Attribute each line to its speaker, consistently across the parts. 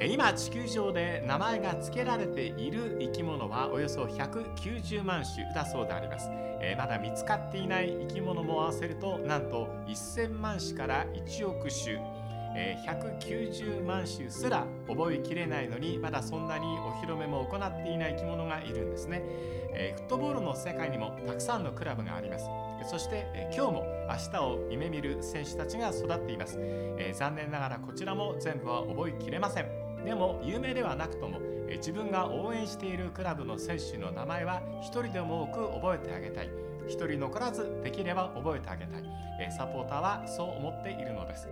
Speaker 1: え今地球上で名前が付けられている生き物はおよそ190万種だそうであります、えまだ見つかっていない生き物も合わせるとなんと1000万種から1億種。え190万種すら覚えきれないのにまだそんなにお披露目も行っていない生き物がいるんですね、えフットボールの世界にもたくさんのクラブがあります。そして、え今日も明日を夢見る選手たちが育っています、え残念ながらこちらも全部は覚えきれません。でも有名ではなくとも自分が応援しているクラブの選手の名前は一人でも多く覚えてあげたい。一人残らずできれば覚えてあげたい。サポーターはそう思っているのです。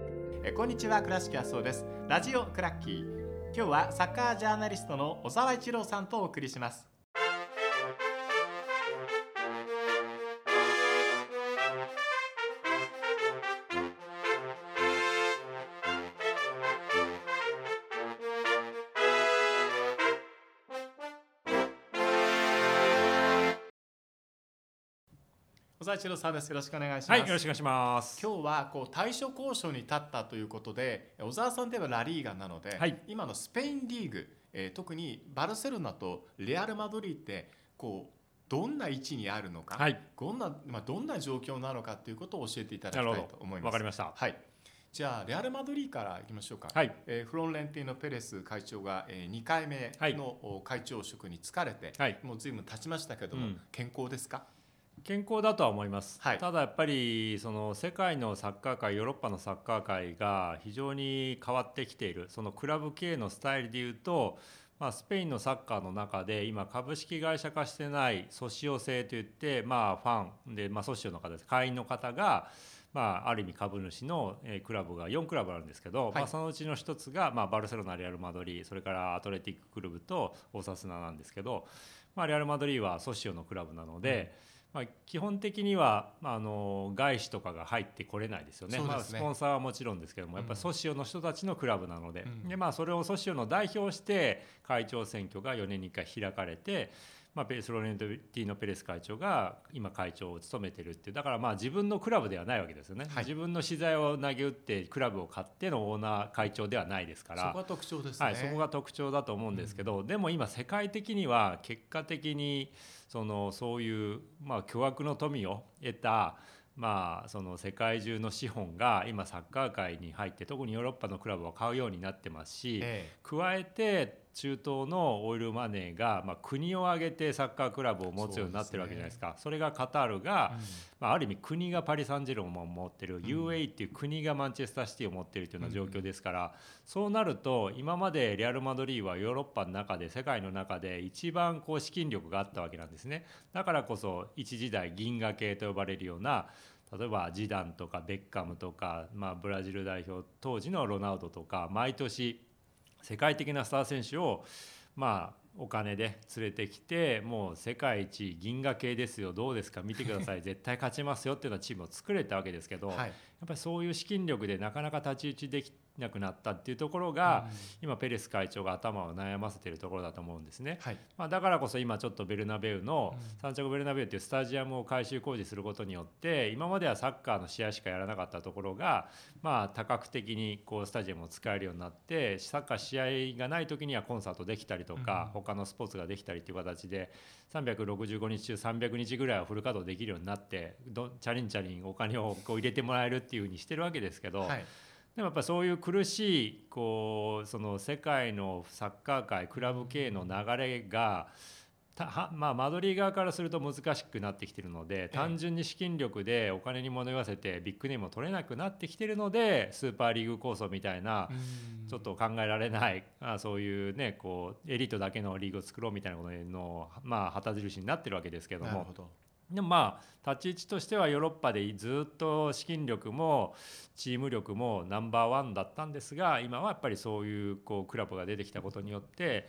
Speaker 1: こんにちは倉敷康夫です。ラジオクラッキー。今日はサッカージャーナリストの小沢一郎さんとお送りします。一郎さんです。よろしくお願いします。
Speaker 2: はい、よろしくお願いします。
Speaker 1: 今日はこう対処交渉に立ったということで小沢さんといえばラリーガなので、
Speaker 2: はい
Speaker 1: 今のスペインリーグ、えー特にバルセロナとレアル・マドリーってこうどんな位置にあるのか、
Speaker 2: はい
Speaker 1: どんなまあ、どんな状況なのかということを教えていただきたいと思います。
Speaker 2: わかりました。
Speaker 1: はいじゃあレアル・マドリーからいきましょうか、
Speaker 2: はい、
Speaker 1: えーフロンレンティーノ・ペレス会長が、え2回目
Speaker 2: はい
Speaker 1: のお会長職に就かれて、
Speaker 2: はい、
Speaker 1: もう随分経ちましたけども、
Speaker 2: うん
Speaker 1: 健康ですか？
Speaker 2: 健康だとは思います。
Speaker 1: はい
Speaker 2: ただやっぱりその世界のサッカー界、ヨーロッパのサッカー界が非常に変わってきている。そのクラブ系のスタイルでいうと。まあ、スペインのサッカーの中で今株式会社化してないソシオ制といって、まあ、ファンで、まあ、ソシオの方です会員の方が、まあ、ある意味株主のえークラブが4クラブあるんですけど、
Speaker 1: はい
Speaker 2: まあ、そのうちの一つが、まあ、バルセロナレアル・マドリーそれからアトレティッククルブとオーサスナなんですけど、まあ、レアル・マドリーはソシオのクラブなので、まあ、基本的にはまああの外資とかが入ってこれないですよね。まあ、スポンサーはもちろんですけどもやっぱりソシオの人たちのクラブなので,、
Speaker 1: うん。
Speaker 2: でまあ、それをソシオの代表して会長選挙が4年に1回開かれて。まあ、スロレンティーノ・ペレス会長が今会長を務めてるっていうだからまあ自分のクラブではないわけですよね、
Speaker 1: はい。
Speaker 2: 自分の資材を投げ打ってクラブを買ってのオーナー会長ではないですから。
Speaker 1: そこが特徴ですね、
Speaker 2: はい、そこが特徴だと思うんですけど、でも今世界的には結果的にそのそういう、まあ、巨額の富を得た、まあ、その世界中の資本が今サッカー界に入って特にヨーロッパのクラブを買うようになってますし、
Speaker 1: え。
Speaker 2: 加えて中東のオイルマネーが、まあ、国を挙げてサッカークラブを持つようになってるわけじゃないですか。それがカタールが、
Speaker 1: え
Speaker 2: まあ、ある意味国がパリ・サンジェルマンを持ってる、
Speaker 1: ん。
Speaker 2: UAE っていう国がマンチェスターシティを持ってるというような状況ですから、そうなると今までレアル・マドリーはヨーロッパの中で世界の中で一番こう資金力があったわけなんですね。だからこそ一時代銀河系と呼ばれるような例えばジダンとかベッカムとか、まあ、ブラジル代表当時のロナウドとか毎年世界的なスター選手をまあお金で連れてきてもう世界一銀河系ですよどうですか見てください。絶対勝ちますよっていうようなチームを作れたわけですけど、や
Speaker 1: はい。
Speaker 2: っぱりそういう資金力でなかなか太刀打ちできなくなったっていうところが、今ペレス会長が頭を悩ませているところだと思うんですね。
Speaker 1: はい。
Speaker 2: まあ、だからこそ今ちょっとベルナベウの
Speaker 1: うん。
Speaker 2: サンチャゴ・ベルナベウっていうスタジアムを改修工事することによって今まではサッカーの試合しかやらなかったところがまあ多角的にこうスタジアムを使えるようになってサッカー試合がない時にはコンサートできたりとか
Speaker 1: うん。
Speaker 2: 他のスポーツができたりという形で365日中300日ぐらいはフル稼働できるようになってどチャリンチャリンお金をこう入れてもらえるっていうふうにしてるわけですけど、
Speaker 1: はい
Speaker 2: でもやっぱりそういう苦しいこうその世界のサッカー界クラブ系の流れがたは まあ、マドリー側からすると難しくなってきているので単純に資金力でお金に物言わせてビッグネームを取れなくなってきているのでスーパーリーグ構想みたいな
Speaker 1: うん。
Speaker 2: ちょっと考えられない あそういうねこうエリートだけのリーグを作ろうみたいなことのまあ旗印になってるわけですけども。
Speaker 1: なるほど
Speaker 2: でもまあ立ち位置としてはヨーロッパでずっと資金力もチーム力もナンバーワンだったんですが今はやっぱりそういうこうクラブが出てきたことによって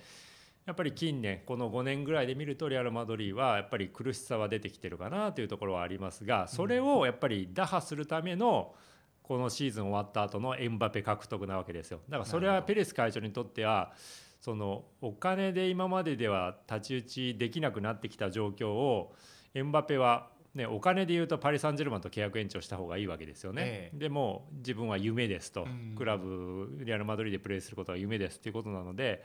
Speaker 2: やっぱり近年この5年ぐらいで見るとレアル・マドリーはやっぱり苦しさは出てきてるかなというところはありますがそれをやっぱり打破するためのこのシーズン終わった後のエムバペ獲得なわけですよ。だからそれはペレス会長にとってはそのお金で今まででは太刀打ちできなくなってきた状況をエムバペはね、お金でいうとパリ・サンジェルマンと契約延長した方がいいわけですよね。
Speaker 1: ええ。
Speaker 2: でも自分は夢ですと、
Speaker 1: うん。
Speaker 2: クラブレアル・マドリーでプレーすることが夢ですっていうことなので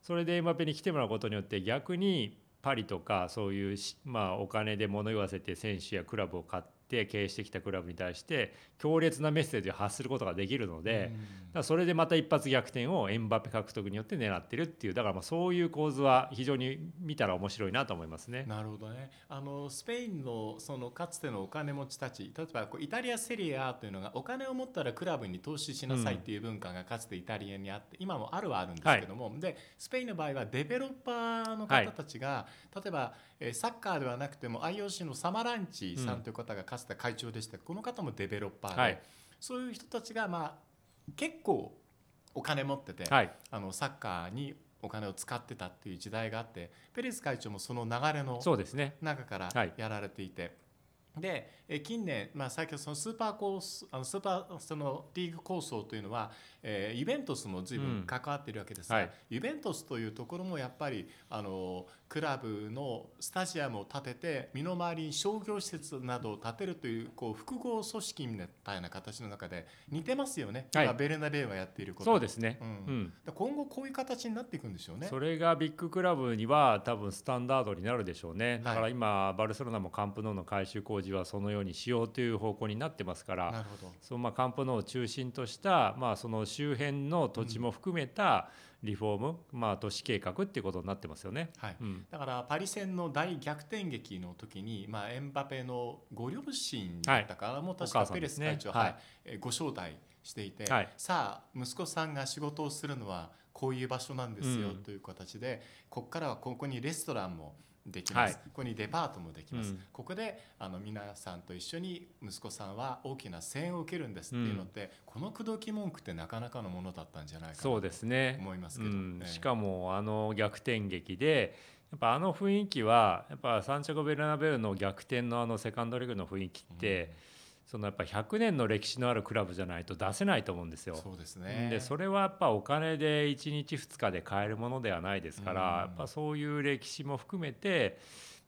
Speaker 2: それでエムバペに来てもらうことによって逆にパリとかそういうし、まあ、お金で物言わせて選手やクラブを買って経営してきたクラブに対して強烈なメッセージを発することができるので。だそれでまた一発逆転をエンバペ獲得によって狙ってるっていうだからまあそういう構図は非常に見たら面白いなと思いますね。
Speaker 1: なるほどね。あのスペインのそのかつてのお金持ちたち例えばこうイタリアセリアというのがお金を持ったらクラブに投資しなさいっていう文化がかつてイタリアにあって、今もあるはあるんですけども、でスペインの場合はデベロッパーの方たちが、例えば、えーサッカーではなくても IOC のサマランチさんという方がかつて会長でした、この方もデベロッパーで、
Speaker 2: はい。
Speaker 1: そういう人たちがまあ結構お金持ってて、
Speaker 2: はい、
Speaker 1: あのサッカーにお金を使ってたっていう時代があってペレス会長もその流れの。中から
Speaker 2: はい。
Speaker 1: やられていて、でえ近年、まあ、最近そのスーパーコースあのスーパーそのリーグ構想というのは、えーユベントスも随
Speaker 2: うん
Speaker 1: 分関わっているわけですが、
Speaker 2: はい
Speaker 1: ユベントスというところもやっぱりあのクラブのスタジアムを建てて身の回りに商業施設などを建てるというこう複合組織みたいな形の中で似てますよね、
Speaker 2: はい
Speaker 1: 今ベルナベウがやっていること
Speaker 2: そうですね。
Speaker 1: う
Speaker 2: うんん。
Speaker 1: で今後こういう形になっていくんでしょうね。
Speaker 2: それがビッグクラブには多分スタンダードになるでしょうね。だから今バルセロナもカンプノーの改修工事はそのようにしようという方向になってますから。そのまあカンプノーを中心とした、まあ、その周辺の土地も含めたリフォーム、まあ、都市計画っていうことになってますよね。
Speaker 1: はい。
Speaker 2: うん、
Speaker 1: だからパリ戦の大逆転劇の時に、まあ、エンバペのご両親だったかな、もう確
Speaker 2: お
Speaker 1: かペレス会長、
Speaker 2: はい。
Speaker 1: はい。えーご招待していて、
Speaker 2: はい。
Speaker 1: さあ息子さんが仕事をするのはこういう場所なんですよ、
Speaker 2: うん。
Speaker 1: という形でここからはここにレストランもできます、
Speaker 2: はい。
Speaker 1: ここにデパートもできます、
Speaker 2: うん。
Speaker 1: ここであの皆さんと一緒に息子さんは大きな声援を受けるんですっていうのって、この口説き文句ってなかなかのものだったんじゃないかな
Speaker 2: そうですね。
Speaker 1: 思いますけど、
Speaker 2: うん。
Speaker 1: え、え。
Speaker 2: しかもあの逆転劇でやっぱあの雰囲気はやっぱサンチャゴ・ベルナベウの逆転のあのセカンドリーグの雰囲気って、そのやっぱ100年の歴史のあるクラブじゃないと出せないと思うんですよ。
Speaker 1: そうですね。
Speaker 2: でそれはやっぱお金で1日2日で買えるものではないですから、
Speaker 1: うん。
Speaker 2: やっぱそういう歴史も含めて、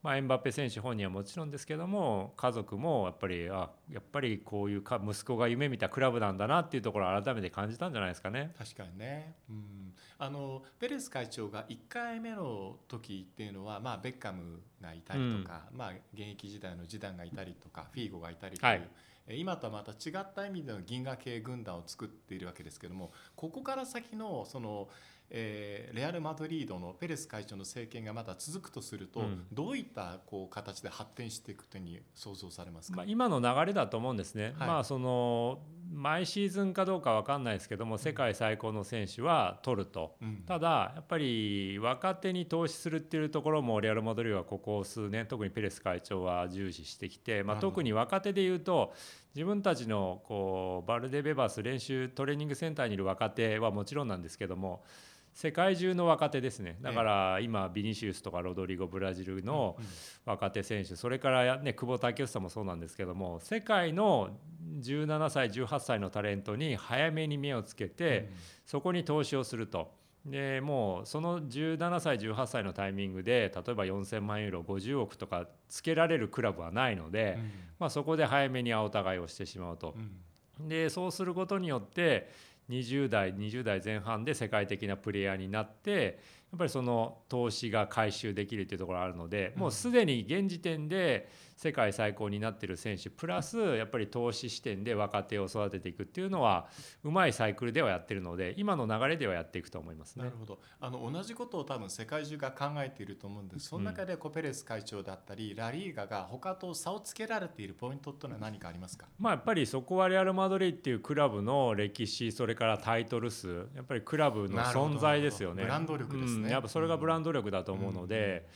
Speaker 2: まあ、エンバペ選手本人はもちろんですけども家族もやっぱりあやっぱりこういうか息子が夢見たクラブなんだなっていうところを改めて感じたんじゃないですかね。
Speaker 1: 確かにね、うん、あのペレス会長が1回目の時っていうのは、まあ、ベッカムがいたりとか、まあ、現役時代のジダンがいたりとかフィーゴがいたりという、
Speaker 2: はい。
Speaker 1: え今とはまた違った意味での銀河系軍団を作っているわけですけどもここから先のその、えーレアル・マドリードのペレス会長の政権がまだ続くとすると、
Speaker 2: うん。
Speaker 1: どういったこう形で発展していくというふうに想像されますか、
Speaker 2: まあ、今の流れだと思うんですね、
Speaker 1: はい。
Speaker 2: まあその毎シーズンかどうか分かんないですけども世界最高の選手は取ると。
Speaker 1: うん。
Speaker 2: ただやっぱり若手に投資するっていうところもレアル・マドリードはここ数年特にペレス会長は重視してきて、まあ、特に若手でいうと自分たちのこうバルデベバス練習トレーニングセンターにいる若手はもちろんなんですけども世界中の若手ですね。だから今ビニシウスとかロドリゴブラジルの
Speaker 1: うん
Speaker 2: 若手選手それからね久保建英もそうなんですけども世界の17歳18歳のタレントに早めに目をつけて、そこに投資をすると。でもうその17歳18歳のタイミングで例えば4000万ユーロ50億とかつけられるクラブはないので、
Speaker 1: うん。
Speaker 2: まあ、そこで早めに青互いをしてしまうと。
Speaker 1: う。ん。
Speaker 2: でそうすることによって20代20代前半で世界的なプレイヤーになってやっぱりその投資が回収できるというところがあるので、もうすでに現時点で世界最高になっている選手プラスやっぱり投資視点で若手を育てていくっていうのはうまいサイクルではやってるので今の流れではやっていくと思いますね。
Speaker 1: なる。ほど。あの同じことを多分世界中が考えていると思うんです。その中でコペレス会長だったり、ラリーガが他と差をつけられているポイントっていうのは何かありますか？
Speaker 2: まあ、やっぱりそこはレアル・マドリーっていうクラブの歴史それからタイトル数やっぱりクラブの存在ですよね。
Speaker 1: ブランド力ですね。
Speaker 2: うんやっぱそれがブランド力だと思うので、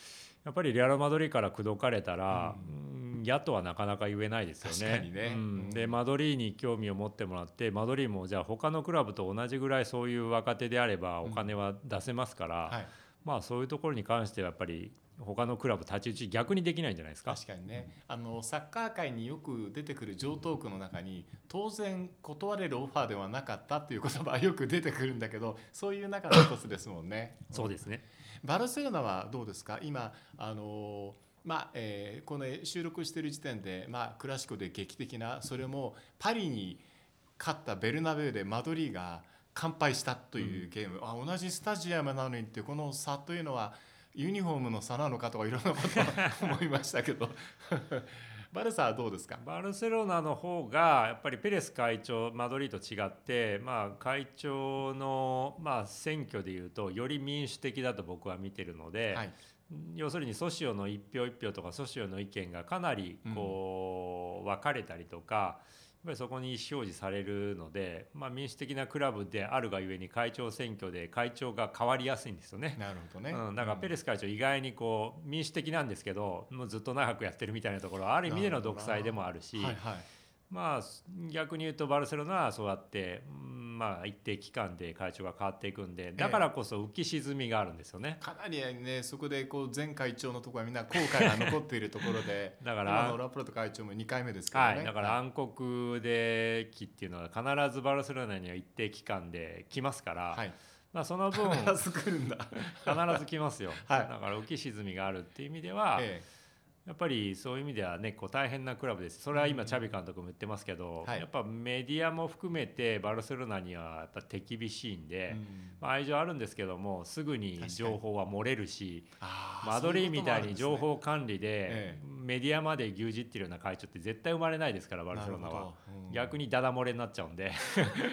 Speaker 2: やっぱりレアル・マドリーから口説かれたら、うん。嫌とはなかなか言えないですよね。
Speaker 1: 確かにね。
Speaker 2: うん。
Speaker 1: うん。
Speaker 2: でマドリーに興味を持ってもらってマドリーもじゃあ他のクラブと同じぐらいそういう若手であればお金は出せますから、
Speaker 1: はい
Speaker 2: まあそういうところに関してはやっぱり他のクラブ太刀打ち逆にできないんじゃないですか？
Speaker 1: 確かにねあのサッカー界によく出てくる上等句の中に当然断れるオファーではなかったっていう言葉はよく出てくるんだけどそういう中の一つですもんね。
Speaker 2: そうですね。
Speaker 1: バルセロナはどうですか？今あのまあえー、この収録している時点で、まあ、クラシコで劇的なそれもパリに勝ったベルナベウでマドリーが完敗したというゲーム、うん、あ同じスタジアムなのにってこの差というのはユニフォームの差なのかとかいろんなことを 思いましたけど。バルサはどうですか？
Speaker 2: バルセロナの方がやっぱりペレス会長マドリーと違って、まあ、会長の、まあ、選挙でいうとより民主的だと僕は見てるので、はい、要するにソシオの一票一票とかソシオの意見がかなりこう分かれたりとか。うんぱりそこに意思表示されるので、まあ、民主的なクラブであるがゆえに会長選挙で会長が変わりやすいんですよね。
Speaker 1: なるほどね、
Speaker 2: うん、だからペレス会長意外にこう民主的なんですけどもうずっと長くやってるみたいなところはある意味での独裁でもあるし。はいはいまあ逆に言うとバルセロナはそうやってまあ一定期間で会長が変わっていくんでだからこそ浮き沈みがあるんですよね、
Speaker 1: かなりねそこでこう前会長のところはみんな後悔が残っているところで だからラプロト会長も2回目ですけどね、
Speaker 2: はい、だから暗黒で期っていうのは必ずバルセロナには一定期間で来ますから、はい。まあ、その分
Speaker 1: 必ず来るんだ。
Speaker 2: 必ず来ますよ、はい、だから浮き沈みがあるっていう意味では、ええやっぱりそういう意味ではねこう大変なクラブです。それは今チャビ監督も言ってますけど、はい、やっぱメディアも含めてバルセロナにはやっぱ手厳しいんで、うん、まあ、愛情あるんですけどもすぐに情報は漏れるしマドリーみたいに情報管理でメディアまで牛耳ってるような会長って絶対生まれないですからバルセロナは、うん、逆にダダ漏れになっちゃうんで。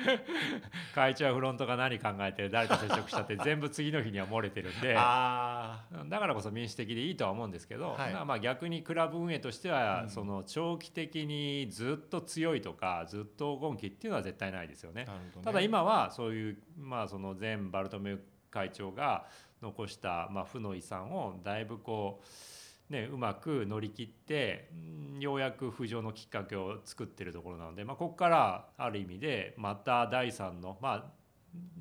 Speaker 2: 会長やフロントが何考えて誰と接触したって全部次の日には漏れてるんで。だからこそ民主的でいいとは思うんですけど、はい、まあ逆逆にクラブ運営としては、その長期的にずっと強いとかずっと黄金期っていうのは絶対ないですよね。ね。ただ今はそういう、まあ、その前バルトメウ会長が残した、まあ、負の遺産をだいぶこう、ね、うまく乗り切ってようやく浮上のきっかけを作ってるところなので、まあ、ここからある意味でまた第3の、まあ、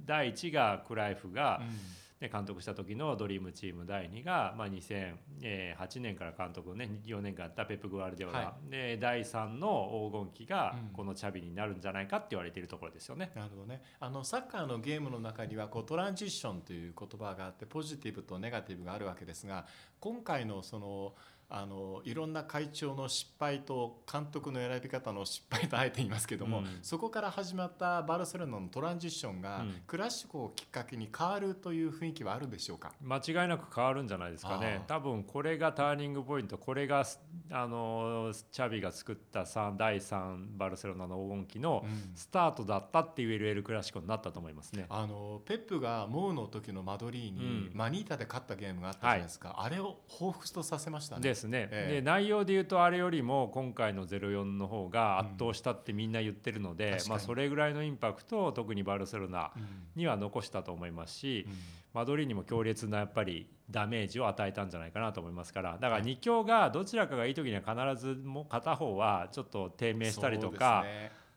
Speaker 2: 第1がクライフが、うん。で監督した時のドリームチーム第2が、まあ、2008年から監督をね4年間やったペップ・グワルディオラ、はい、で第3の黄金期がこのチャビになるんじゃないかって言われているところですよね。
Speaker 1: うん、なるほどね。あのサッカーのゲームの中にはこうトランジッションという言葉があってポジティブとネガティブがあるわけですが今回のそのあのいろんな会長の失敗と監督の選び方の失敗とあえて言いますけども、うん、そこから始まったバルセロナのトランジッションが、うん、クラシコをきっかけに変わるという雰囲気はあるでしょうか？
Speaker 2: 間違いなく変わるんじゃないですかね。多分これがターニングポイントこれがあのチャビが作った第3バルセロナの黄金期のスタートだったって言えるエル・クラシコになったと思いますね。
Speaker 1: あのペップがモウの時のマドリーに、マニータで勝ったゲームがあったじゃないですか、はい、あれを彷彿とさせましたね。
Speaker 2: ですね。えー、で内容で言うとあれよりも今回の04の方が圧倒したってみんな言ってるので、うん、まあ、それぐらいのインパクトを特にバルセロナには残したと思いますし、うん、マドリーにも強烈なやっぱりダメージを与えたんじゃないかなと思いますからだから2強がどちらかがいい時には必ずも片方はちょっと低迷したりとか。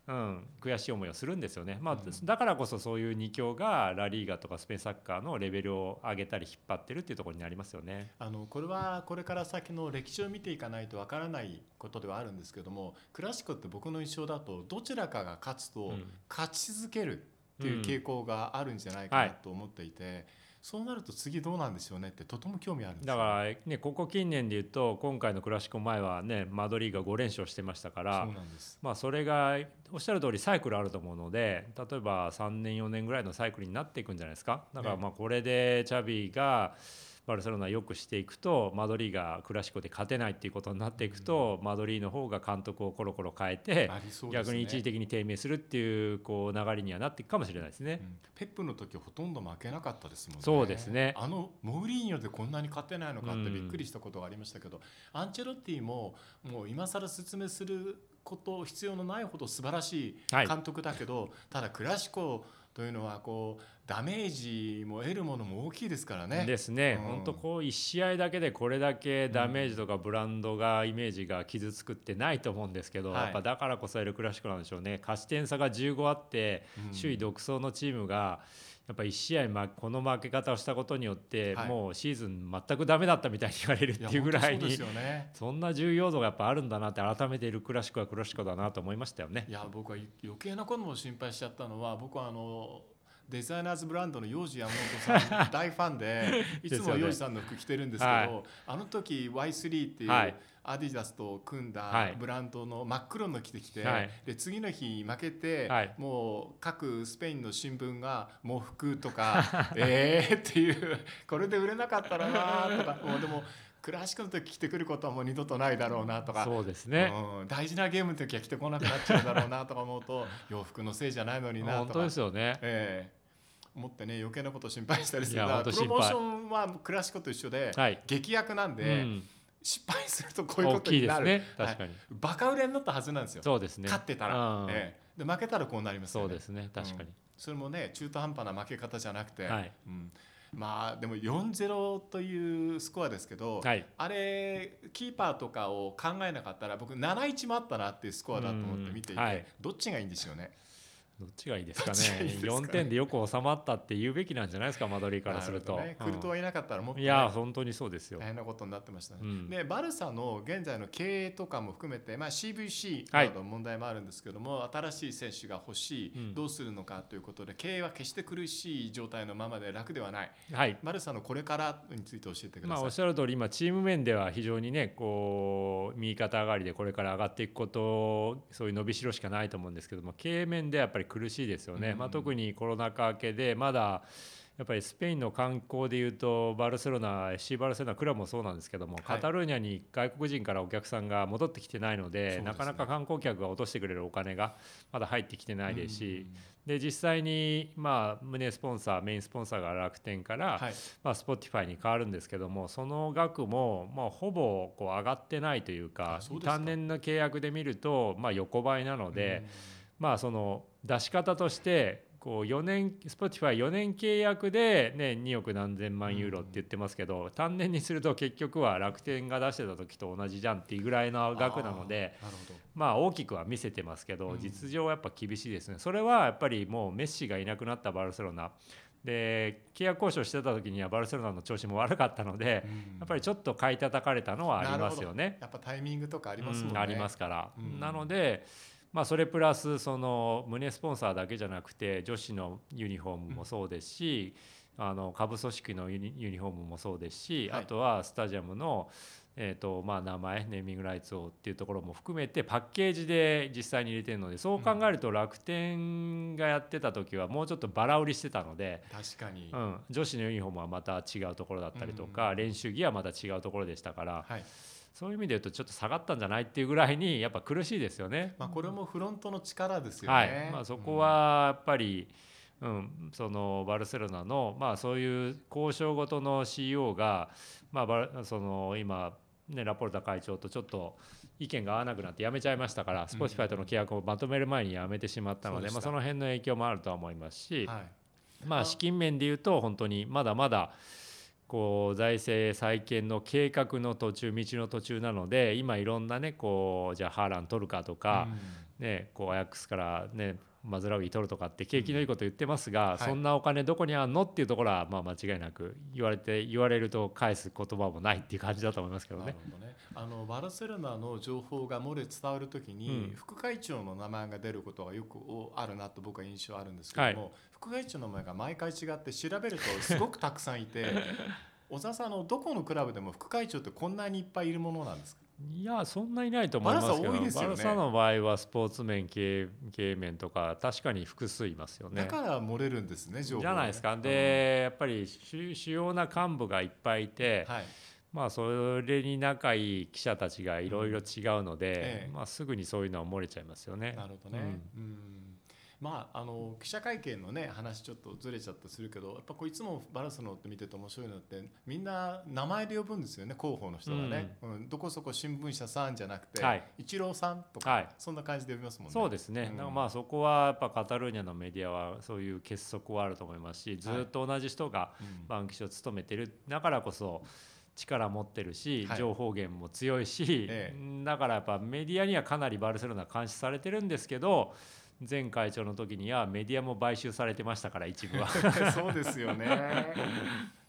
Speaker 2: うん、悔しい思いをするんですよね、まあ、だからこそそういう2強がラリーガとかスペインサッカーのレベルを上げたり引っ張ってるっていうところになりますよね。
Speaker 1: あのこれはこれから先の歴史を見ていかないとわからないことではあるんですけどもクラシコって僕の印象だとどちらかが勝つと勝ち続けるっていう傾向があるんじゃないかなと思っていて。うんはいそうなると次どうなんでしょうねってとても興味あるんです
Speaker 2: だからねここ近年で言うと今回のクラシコ前はねマドリーが5連勝してましたからまあそれがおっしゃる通りサイクルあると思うので例えば3年4年ぐらいのサイクルになっていくんじゃないですか。だからまあこれでチャビが、バルセロナよくしていくとマドリーがクラシコで勝てないっていうことになっていくと、うん、マドリーの方が監督をコロコロ変えて、ね、逆に一時的に低迷するっていうこう流れにはなっていくかもしれないですね、うん、
Speaker 1: ペップの時ほとんど負けなかったですもんね。
Speaker 2: そうですね。
Speaker 1: あのモーリーニョでこんなに勝てないのかってびっくりしたことがありましたけど、うん、アンチェロッティももう今更説明すること必要のないほど素晴らしい監督だけど、はい、ただクラシコというのはこうダメージも得るものも大きいですからね。
Speaker 2: ですね。本、当、こう1試合だけでこれだけダメージとかブランドが、イメージが傷つくってないと思うんですけど、やっぱだからこそエルクラシコなんでしょうね勝ち点差が15あって首位独走のチームが、やっぱ1試合この負け方をしたことによって、もうシーズン全くダメだったみたいに言われるっていうぐらいに そんな重要度がやっぱあるんだなって改めているクラシコはクラシコだなと思いましたよね。
Speaker 1: いや僕は余計なことも心配しちゃったのは僕はあのデザイナーズブランドの幼児山本さん大ファンで いつも幼児さんの服着てるんですけど
Speaker 2: はい。
Speaker 1: あの時 Y3 っていう、
Speaker 2: はい
Speaker 1: アディダスと組んだ
Speaker 2: はい
Speaker 1: ブランドの真っ黒の着てきて、
Speaker 2: はい
Speaker 1: で次の日負けて、
Speaker 2: はい
Speaker 1: もう各スペインの新聞が「喪服」とか「えー」っていうこれで売れなかったらなとかもうでもクラシックの時着てくることはもう二度とないだろうなとか。
Speaker 2: そうですね。
Speaker 1: うん、大事なゲームの時は着てこなくなっちゃうだろうなとか思うと 洋服のせいじゃないのになとか
Speaker 2: 本当ですよね。
Speaker 1: ええ思ってね余計なこと心配したりするプロモーションはクラシックと一緒で、
Speaker 2: はい。
Speaker 1: 劇薬なん
Speaker 2: う
Speaker 1: で、
Speaker 2: ん、
Speaker 1: 失敗するとこういうこ
Speaker 2: 大
Speaker 1: とになる
Speaker 2: きいですね。
Speaker 1: はい
Speaker 2: 確かに。
Speaker 1: バカ売れになったはずなんですよ、
Speaker 2: そうですね。
Speaker 1: 勝ってたら、
Speaker 2: うん
Speaker 1: ええで負けたらこうなりますよね
Speaker 2: そうですね。確かに。
Speaker 1: それもね中途半端な負け方じゃなくて、
Speaker 2: はい
Speaker 1: うん、まあでも4-0というスコアですけど、
Speaker 2: はい。
Speaker 1: あれキーパーとかを考えなかったら僕7-1もあったなっていうスコアだと思って見ていて、
Speaker 2: うんはい
Speaker 1: どっちがいいんでしょうね？
Speaker 2: どっちがいいですかね。
Speaker 1: ですかね
Speaker 2: 4点でよく収まったって言うべきなんじゃないですか、マドリーからすると。
Speaker 1: なほどね、クルト
Speaker 2: う
Speaker 1: はいなかったらもっと、ね
Speaker 2: んいや、本当にそうですよ
Speaker 1: 大。変なことになってましたね。
Speaker 2: うん
Speaker 1: でバルサの現在の経営とかも含めて、まあ、CVC
Speaker 2: は
Speaker 1: ないどの問題もあるんですけども、新しい選手が欲しい、
Speaker 2: うん
Speaker 1: どうするのかということで経営は決して苦しい状態のままで楽ではない
Speaker 2: はい。
Speaker 1: バルサのこれからについて教えてくだ
Speaker 2: まあ、
Speaker 1: さい。
Speaker 2: おっしゃる通り今チーム面では非常にねこう右肩上がりでこれから上がっていくことそういう伸びしろしかないと思うんですけども経営面でやっぱり苦しいですよね、
Speaker 1: うん
Speaker 2: まあ、特にコロナ禍明けでまだやっぱりスペインの観光でいうとバルセロナ FC バルセロナクラブもそうなんですけども、
Speaker 1: はい。
Speaker 2: カタルーニャに外国人からお客さんが戻ってきてないので
Speaker 1: ね。
Speaker 2: なかなか観光客が落としてくれるお金がまだ入ってきてないですし、
Speaker 1: うん
Speaker 2: で実際にまあ胸スポンサーメインスポンサーが楽天から、
Speaker 1: はい。
Speaker 2: まあ、Spotify に変わるんですけどもその額も、まあ、ほぼこう上がってないというか単年の契約で見ると、まあ、横ばいなので、まあ、その出し方としてこう4年 Spotify4 年契約で、ね、2億何千万ユーロって言ってますけど、単年にすると結局は楽天が出してた時と同じじゃんっていうぐらいの額なので。まあ大きくは見せてますけど、
Speaker 1: うん
Speaker 2: 実情はやっぱ厳しいですね。それはやっぱりもうメッシがいなくなったバルセロナで契約交渉してた時にはバルセロナの調子も悪かったので、
Speaker 1: うん
Speaker 2: やっぱりちょっと買い叩かれたのはありますよね。
Speaker 1: やっぱタイミングとかありますね。
Speaker 2: うんありますから、
Speaker 1: うん
Speaker 2: なので、まあ、それプラスその胸スポンサーだけじゃなくて女子のユニフォームもそうですし、あの下部組織のユニユニフォームもそうですし、
Speaker 1: はい。
Speaker 2: あとはスタジアムの、えーとまあ、名前ネーミングライツをっていうところも含めてパッケージで実際に入れてるのでそう考えると楽天がやってた時はもうちょっとバラ売りしてたので。
Speaker 1: 確かに、
Speaker 2: うん、女子のユニフォームはまた違うところだったりとか、
Speaker 1: うん。
Speaker 2: 練習着はまた違うところでしたから、
Speaker 1: はい
Speaker 2: そういう意味で言うとちょっと下がったんじゃないっていうぐらいに やっぱ苦しいですよね。
Speaker 1: まあ、これもフロントの力ですよね。
Speaker 2: はいまあ、そこはやっぱり、うん、そのバルセロナの、まあ、そういう交渉ごとの CEO が、まあ、その今、ね、ラポルタ会長とちょっと意見が合わなくなって辞めちゃいましたから、スポティファイとの契約をまとめる前に辞めてしまったので、
Speaker 1: そうでした
Speaker 2: まあ、その辺の影響もあるとは思いますし、
Speaker 1: うんはい
Speaker 2: まあ、資金面で言うと本当にまだまだこう財政再建の計画の途中道の途中なので今いろんなねこうじゃあハーラン取るかとか、ね、こうアヤックスからねマズラウィ取るとかって景気のいいこと言ってますが、
Speaker 1: はい。
Speaker 2: そんなお金どこにあんのっていうところはまあ間違いなく言われて言われると返す言葉もないっていう感じだと思いますけどね。
Speaker 1: なる。ほどね。あのバルセロナの情報が漏れ伝わるときに、
Speaker 2: うん。
Speaker 1: 副会長の名前が出ることがよくあるなと僕は印象あるんですけども、副会長の名前が毎回違って調べるとすごくたくさんいて 小沢さんのどこのクラブでも副会長ってこんなにいっぱいいるものなんですか？
Speaker 2: いやそんないないと思いますけど
Speaker 1: バルサ多いですよね
Speaker 2: サの場合はスポーツ面経営面とか確かに複数いますよね。
Speaker 1: だから漏れるんですね情報がね
Speaker 2: じゃないですか。で、やっぱり主主要な幹部がいっぱいいて、
Speaker 1: はい
Speaker 2: まあそれに仲いい記者たちがいろいろ違うので、
Speaker 1: ええ
Speaker 2: まあすぐにそういうのは漏れちゃいますよね。
Speaker 1: なるほどね。うんまあ、あの記者会見のね話ちょっとずれちゃったりするけどやっぱこういつもバラスのって見てて面白いのってみんな名前で呼ぶんですよね広報の人がね、うん。どこそこ新聞社さんじゃなくて、
Speaker 2: はい。
Speaker 1: 一郎さんとか、
Speaker 2: はい。
Speaker 1: そんな感じで呼びますもんね。
Speaker 2: そうですね、
Speaker 1: うん。
Speaker 2: まあそこはやっぱカタルーニャのメディアはそういう結束はあると思いますしずっと同じ人が
Speaker 1: うん。
Speaker 2: バンキシを務めてるだからこそ力持ってるし、
Speaker 1: はい。
Speaker 2: 情報源も強いし、
Speaker 1: え
Speaker 2: だからやっぱメディアにはかなりバルセロナ監視されてるんですけど前会長の時にはメディアも買収されてましたから一部は。
Speaker 1: そうですよね。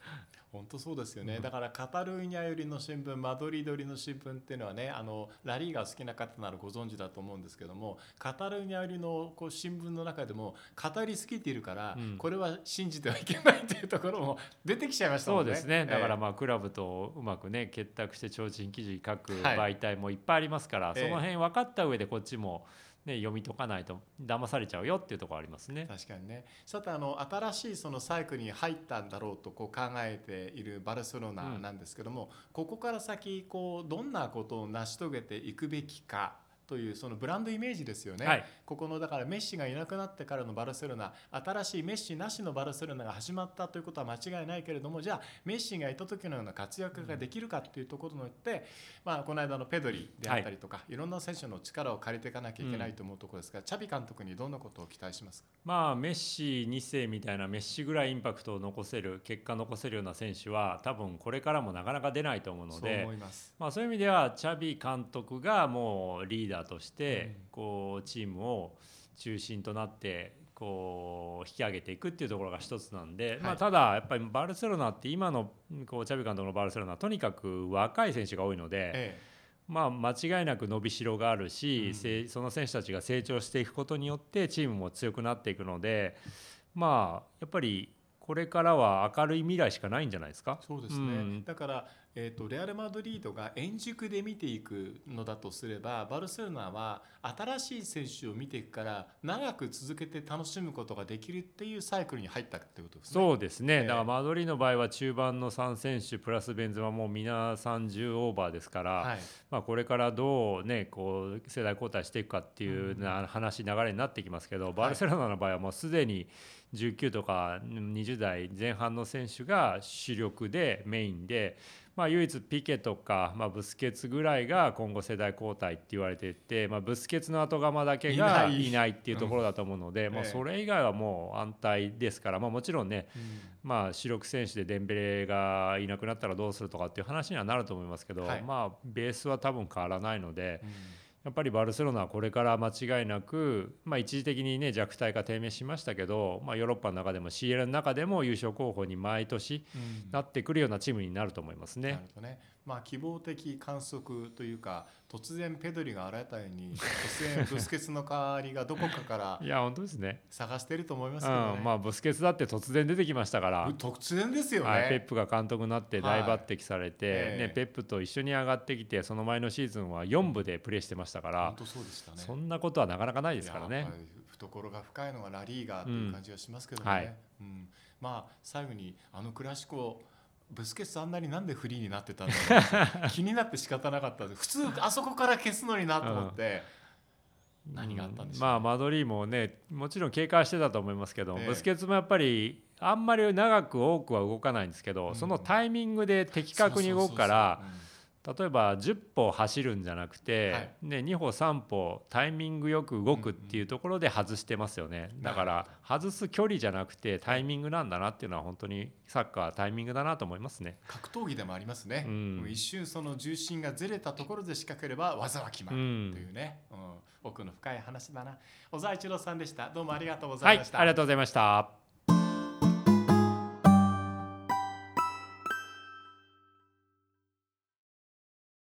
Speaker 1: 本当そうですよね、
Speaker 2: うん。
Speaker 1: だからカタルーニャ寄りの新聞マドリード寄りの新聞っていうのはねあのラリーが好きな方ならご存知だと思うんですけどもカタルーニャ寄りのこう新聞の中でも語りすぎているから、
Speaker 2: うん。
Speaker 1: これは信じてはいけないというところも出てきちゃいましたもんね。
Speaker 2: そうですね。だから
Speaker 1: え
Speaker 2: まあクラブとうまくね結託して提灯記事書く
Speaker 1: はい。
Speaker 2: 媒体もいっぱいありますから、
Speaker 1: ええ。
Speaker 2: その辺分かった上でこっちも、ね、読み解かないと騙されちゃうよっていうところありますね
Speaker 1: え。確かにねさてあの新しいそのサイクルに入ったんだろうとこう考えているバルセロナなんですけども、ここから先こうどんなことを成し遂げていくべきかというそのブランドイメージですよね。
Speaker 2: はい
Speaker 1: ここのだからメッシがいなくなってからのバルセロナ新しいメッシなしのバルセロナが始まったということは間違いないけれどもじゃあメッシがいた時のような活躍ができるかというところによって、まあ、この間のペドリであったりとか、い、ろんな選手の力を借りていかなきゃいけないと思うところですが、チャビ監督にどんなことを期待しますか？
Speaker 2: まあメッシ2世みたいなメッシぐらいインパクトを残せる結果残せるような選手は多分これからもなかなか出ないと思うの
Speaker 1: そう
Speaker 2: で
Speaker 1: 思います。
Speaker 2: まあ、そういう意味ではチャビ監督がもうリーダーとして
Speaker 1: うん。
Speaker 2: こうチームを中心となってこう引き上げていくっていうところが一つなんで、まあ、
Speaker 1: はい
Speaker 2: ただやっぱりバルセロナって今のこうチャビ監督のバルセロナはとにかく若い選手が多いので、
Speaker 1: え
Speaker 2: まあ、間違いなく伸びしろがあるし、
Speaker 1: うん。
Speaker 2: その選手たちが成長していくことによってチームも強くなっていくのでまあやっぱりこれからは明るい未来しかないんじゃないですか？
Speaker 1: え。そうですね、
Speaker 2: うん。
Speaker 1: だから、えー、とレアル・マドリードが円熟で見ていくのだとすればバルセロナは新しい選手を見ていくから長く続けて楽しむことができるっていうサイクルに入ったってことですね。
Speaker 2: そうですね、
Speaker 1: ええ。
Speaker 2: だからマドリーの場合は中盤の3選手プラスベンゼマもう皆30オーバーですから、
Speaker 1: はい。
Speaker 2: まあ、これからどう、ね、こう世代交代していくかっていうな話流れになってきますけど、バルセロナの場合はもうすでに19とか20代前半の選手が主力でメインで、まあ、唯一ピケとか、まあ、ブスケツぐらいが今後世代交代って言われていて、まあ、ブスケツの後釜だけが
Speaker 1: いない。
Speaker 2: っていうところだと思うので、うそれ以外はもう安泰ですから、まあ、もちろんねまあ、主力選手でデンベレがいなくなったらどうするとかっていう話にはなると思いますけど、
Speaker 1: はい。
Speaker 2: まあ、ベースは多分変わらないので
Speaker 1: うん
Speaker 2: やっぱりバルセロナはこれから間違いなく、まあ、一時的に、ね、弱体化低迷しましたけど、まあ、ヨーロッパの中でも CL の中でも優勝候補に毎年
Speaker 1: うん
Speaker 2: なってくるようなチームになると思いますね
Speaker 1: なる。ほどね。まあ希望的観測というか突然ペドリが現れたように突然ブスケツの代わりがどこかから
Speaker 2: いや本当ですね、
Speaker 1: 探してると思いま
Speaker 2: う
Speaker 1: すけどね。
Speaker 2: んまあ、ブスケツだって突然出てきましたから、
Speaker 1: 突然ですよね。
Speaker 2: はい、ペップが監督になって大抜擢されて、
Speaker 1: はいええ。
Speaker 2: ね、ペップと一緒に上がってきてその前のシーズンは4部でプレーしてましたから
Speaker 1: 本。当そうでしたね。
Speaker 2: そんなことはなかなかないですからね。
Speaker 1: 懐が深い。のがラリーガーとい。う感じがしますけどね。
Speaker 2: うんはい。
Speaker 1: うんまあ最後にあのクラシコブスケツあんなになんでフリーになってたんだろう 気になって仕方なかった普通あそこから消すのになと思って、何があったんでしょうね。
Speaker 2: まあマドリーもねもちろん警戒してたと思いますけど、
Speaker 1: ええ。
Speaker 2: ブスケツもやっぱりあんまり長く多くは動かないんですけど、
Speaker 1: うん。
Speaker 2: そのタイミングで的確に動くから例えば10歩走るんじゃなくて、
Speaker 1: はい。
Speaker 2: ね、2歩3歩タイミングよく動くっていうところで外してますよね、だから外す距離じゃなくてタイミングなんだなっていうのは本当にサッカーはタイミングだなと思いますね。
Speaker 1: 格闘技でもありますね、
Speaker 2: うん。
Speaker 1: 一瞬その重心がずれたところで仕掛ければ技は決まる
Speaker 2: うん
Speaker 1: というね、うん。奥の深い話だな。小沢一郎さんでした。どうもありがとうござ
Speaker 2: はいい
Speaker 1: ました、
Speaker 2: ありがとうございました。